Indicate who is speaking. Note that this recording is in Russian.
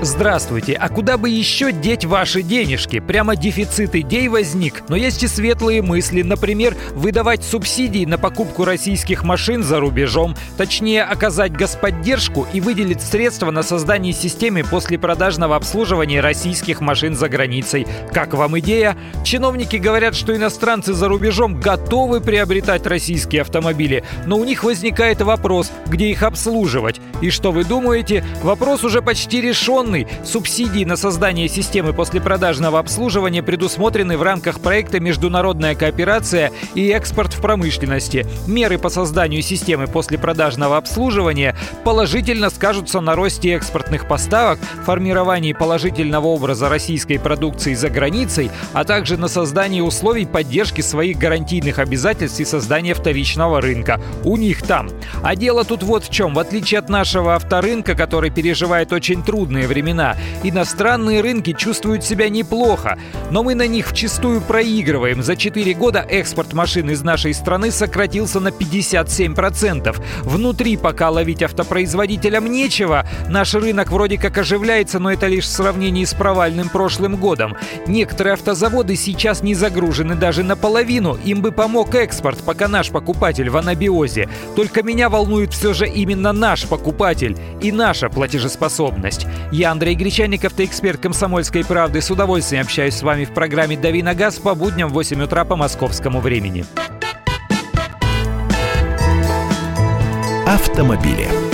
Speaker 1: Здравствуйте. А куда бы еще деть ваши денежки? Прямо дефицит идей возник. Но есть и светлые мысли. Например, выдавать субсидии на покупку российских машин за рубежом. Точнее, оказать господдержку и выделить средства на создание системы после продажного обслуживания российских машин за границей. Как вам идея? Чиновники говорят, что иностранцы за рубежом готовы приобретать российские автомобили. Но у них возникает вопрос, где их обслуживать. И что вы думаете? Вопрос уже почти решен инвестиционный, субсидии на создание системы послепродажного обслуживания предусмотрены в рамках проекта «Международная кооперация и экспорт в промышленности». Меры по созданию системы послепродажного обслуживания положительно скажутся на росте экспортных поставок, формировании положительного образа российской продукции за границей, а также на создании условий поддержки своих гарантийных обязательств и создания вторичного рынка. У них там. А дело тут вот в чем. В отличие от нашего авторынка, который переживает очень трудные времена, времена. Иностранные рынки чувствуют себя неплохо, но мы на них вчастую проигрываем. За 4 года экспорт машин из нашей страны сократился на 57%. Внутри пока ловить автопроизводителям нечего. Наш рынок вроде как оживляется, но это лишь в сравнении с провальным прошлым годом. Некоторые автозаводы сейчас не загружены даже наполовину. Им бы помог экспорт, пока наш покупатель в анабиозе. Только меня волнует все же именно наш покупатель и наша платежеспособность. Я Андрей Гречаник, автоэксперт «Комсомольской правды». С удовольствием общаюсь с вами в программе «Дави на газ» по будням в 8 утра по московскому времени.
Speaker 2: Автомобили.